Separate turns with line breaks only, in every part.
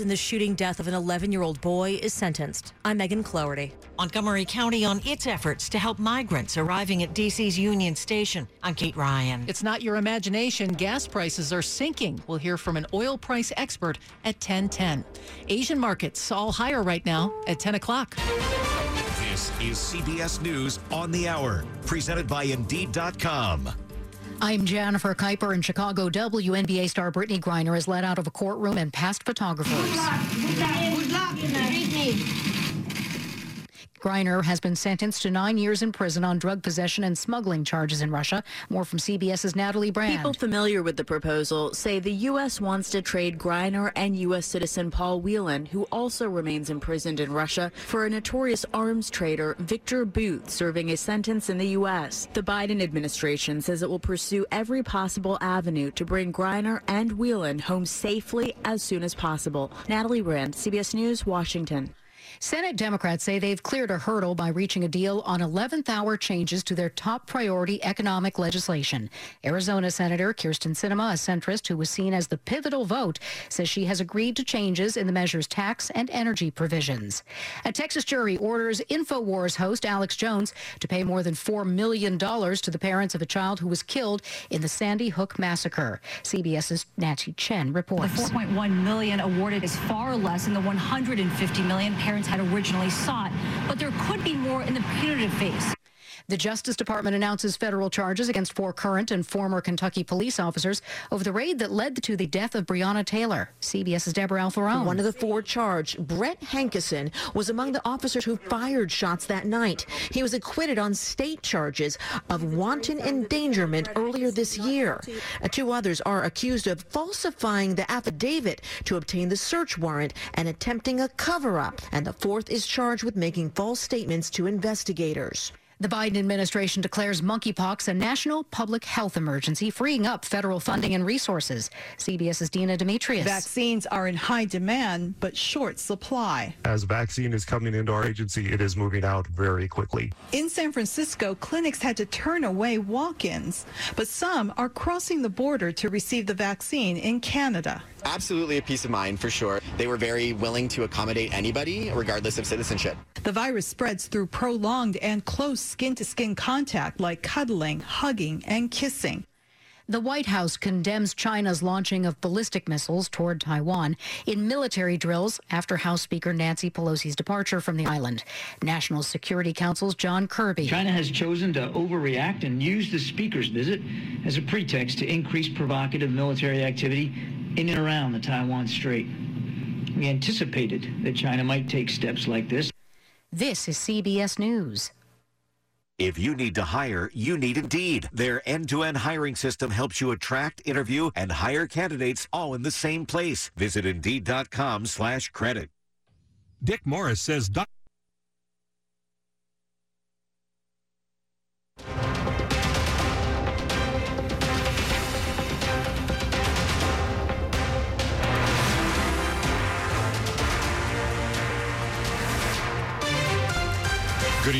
in the shooting death of an 11 year old boy is sentenced. I'm Megan Cloherty.
Montgomery County on its efforts to help migrants arriving at DC's Union Station. I'm Kate Ryan.
It's not your imagination. Gas prices are sinking. We'll hear from an oil price expert at 1010. Asian markets all higher right now at 10 o'clock.
This is CBS News on the Hour, presented by Indeed.com.
I'm Jennifer Keiper in Chicago. WNBA star Brittney Griner is let out of a courtroom and past photographers. Good luck. Good luck. Good luck. Griner has been sentenced to nine years in prison on drug possession and smuggling charges in Russia. More from CBS's Natalie Brand.
People familiar with the proposal say the U.S. wants to trade Griner and U.S. citizen Paul Whelan, who also remains imprisoned in Russia, for a notorious arms trader, Victor Bout, serving a sentence in the U.S. The Biden administration says it will pursue every possible avenue to bring Griner and Whelan home safely as soon as possible. Natalie Brand, CBS News, Washington.
Senate Democrats say they've cleared a hurdle by reaching a deal on 11th hour changes to their top priority economic legislation. Arizona Senator Kyrsten Sinema, a centrist who was seen as the pivotal vote, says she has agreed to changes in the measure's tax and energy provisions. A Texas jury orders InfoWars host Alex Jones to pay more than $4 million to the parents of a child who was killed in the Sandy Hook massacre. CBS's Nancy Chen reports.
The 4.1 million awarded is far less than the 150 million parents had originally sought, but there could be more in the punitive phase.
The Justice Department announces federal charges against four current and former Kentucky police officers over the raid that led to the death of Breonna Taylor. CBS's Deborah Alfarone.
One of the four charged, Brett Hankison, was among the officers who fired shots that night. He was acquitted on state charges of wanton endangerment earlier this year. Uh, two others are accused of falsifying the affidavit to obtain the search warrant and attempting a cover-up. And the fourth is charged with making false statements to investigators.
The Biden administration declares monkeypox a national public health emergency, freeing up federal funding and resources. CBS's Dina Demetrius.
Vaccines are in high demand, but short supply.
As vaccine is coming into our agency, it is moving out very quickly.
In San Francisco, clinics had to turn away walk ins, but some are crossing the border to receive the vaccine in Canada.
Absolutely a peace of mind for sure. They were very willing to accommodate anybody, regardless of citizenship.
The virus spreads through prolonged and close skin to skin contact like cuddling, hugging, and kissing.
The White House condemns China's launching of ballistic missiles toward Taiwan in military drills after House Speaker Nancy Pelosi's departure from the island. National Security Council's John Kirby.
China has chosen to overreact and use the Speaker's visit as a pretext to increase provocative military activity in and around the Taiwan Strait. We anticipated that China might take steps like this.
This is CBS News.
If you need to hire, you need Indeed. Their end-to-end hiring system helps you attract, interview, and hire candidates all in the same place. Visit Indeed.com slash credit.
Dick Morris says...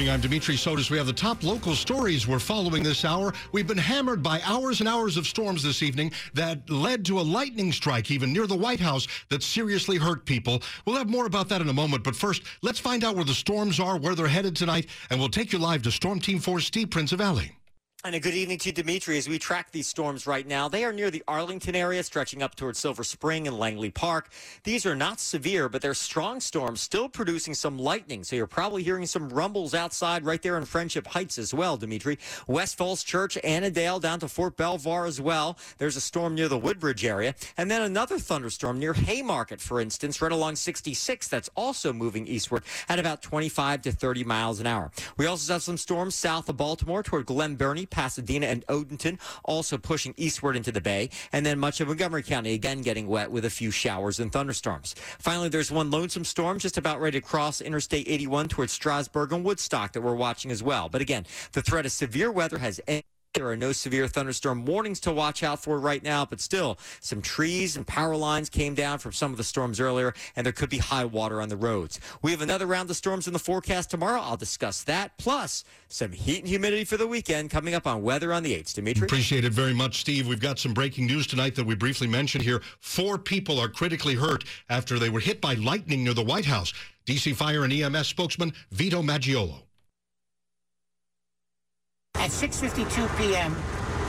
evening. I'm Dimitri Sotis. We have the top local stories we're following this hour. We've been hammered by hours and hours of storms this evening that led to a lightning strike even near the White House that seriously hurt people. We'll have more about that in a moment, but first, let's find out where the storms are, where they're headed tonight, and we'll take you live to Storm Team 4 Steve Prinzivalli.
And a good evening to Dimitri as we track these storms right now. They are near the Arlington area, stretching up towards Silver Spring and Langley Park. These are not severe, but they're strong storms, still producing some lightning. So you're probably hearing some rumbles outside right there in Friendship Heights as well, Dimitri. West Falls Church, Annandale, down to Fort Belvoir as well. There's a storm near the Woodbridge area. And then another thunderstorm near Haymarket, for instance, right along 66. That's also moving eastward at about 25 to 30 miles an hour. We also have some storms south of Baltimore toward Glen Burnie Pasadena, and Odenton, also pushing eastward into the bay. And then much of Montgomery County again getting wet with a few showers and thunderstorms. Finally, there's one lonesome storm just about ready to cross Interstate 81 towards Strasburg and Woodstock that we're watching as well. But again, the threat of severe weather has ended. There are no severe thunderstorm warnings to watch out for right now, but still, some trees and power lines came down from some of the storms earlier, and there could be high water on the roads. We have another round of storms in the forecast tomorrow. I'll discuss that, plus some heat and humidity for the weekend coming up on Weather on the 8th. Dimitri?
Appreciate it very much, Steve. We've got some breaking news tonight that we briefly mentioned here. Four people are critically hurt after they were hit by lightning near the White House. DC Fire and EMS spokesman Vito Maggiolo.
At 6.52 p.m.,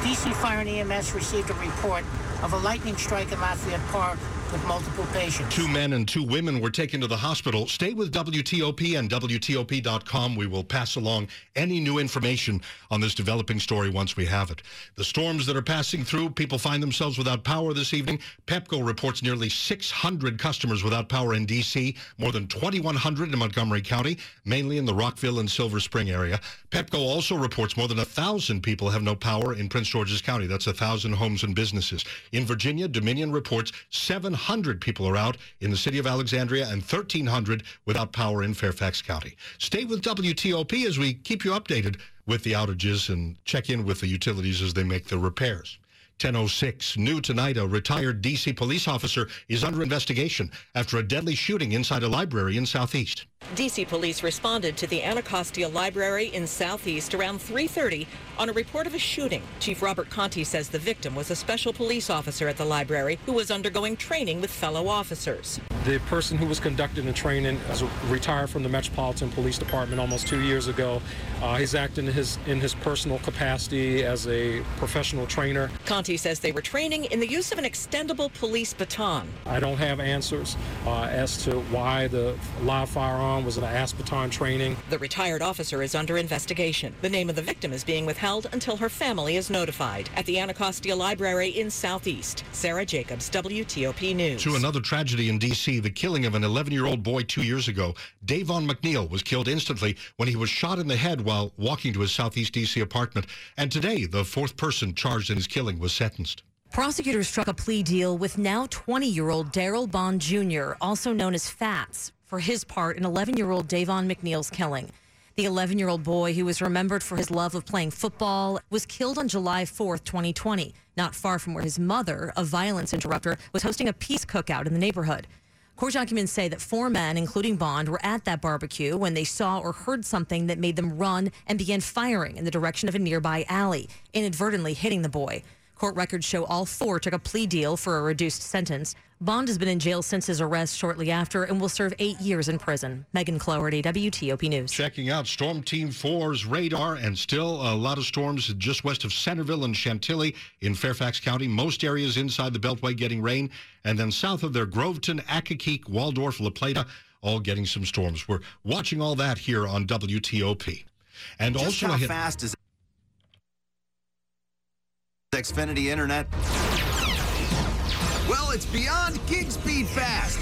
DC Fire and EMS received a report of a lightning strike in Lafayette Park with multiple patients.
Two men and two women were taken to the hospital. Stay with WTOP and WTOP.com. We will pass along any new information on this developing story once we have it. The storms that are passing through, people find themselves without power this evening. PEPCO reports nearly 600 customers without power in D.C., more than 2,100 in Montgomery County, mainly in the Rockville and Silver Spring area. PEPCO also reports more than 1,000 people have no power in Prince George's County. That's 1,000 homes and businesses. In Virginia, Dominion reports 700 people are out in the city of Alexandria and 1,300 without power in Fairfax County. Stay with WTOP as we keep you updated with the outages and check in with the utilities as they make the repairs. 1006. New tonight, a retired D.C. police officer is under investigation after a deadly shooting inside a library in Southeast.
D.C. police responded to the Anacostia Library in Southeast around 3.30 on a report of a shooting. Chief Robert Contee says the victim was a special police officer at the library who was undergoing training with fellow officers.
The person who was conducting the training is retired from the Metropolitan Police Department almost two years ago. Uh, he's acting in his, in his personal capacity as a professional trainer.
Contee says they were training in the use of an extendable police baton.
I don't have answers uh, as to why the live firearm was an ASP baton training.
The retired officer is under investigation. The name of the victim is being withheld until her family is notified. At the Anacostia Library in Southeast, Sarah Jacobs, WTOP News.
To another tragedy in D.C., the killing of an 11-year-old boy two years ago. Davon McNeil was killed instantly when he was shot in the head while walking to his Southeast D.C. apartment. And today, the fourth person charged in his killing was sentenced.
Prosecutors struck a plea deal with now 20 year old Daryl Bond Jr., also known as Fats, for his part in 11 year old Davon McNeil's killing. The 11 year old boy, who was remembered for his love of playing football, was killed on July 4th, 2020, not far from where his mother, a violence interrupter, was hosting a peace cookout in the neighborhood. Court documents say that four men, including Bond, were at that barbecue when they saw or heard something that made them run and began firing in the direction of a nearby alley, inadvertently hitting the boy. Court records show all four took a plea deal for a reduced sentence. Bond has been in jail since his arrest shortly after and will serve eight years in prison. Megan Cloherty, WTOP News.
Checking out Storm Team 4's radar and still a lot of storms just west of Centreville and Chantilly in Fairfax County. Most areas inside the Beltway getting rain. And then south of there, Groveton, Accokeek, Waldorf, La Plata, all getting some storms. We're watching all that here on WTOP. And
Just
also
how
ahead-
fast is Xfinity Internet? Well, it's beyond gig speed fast.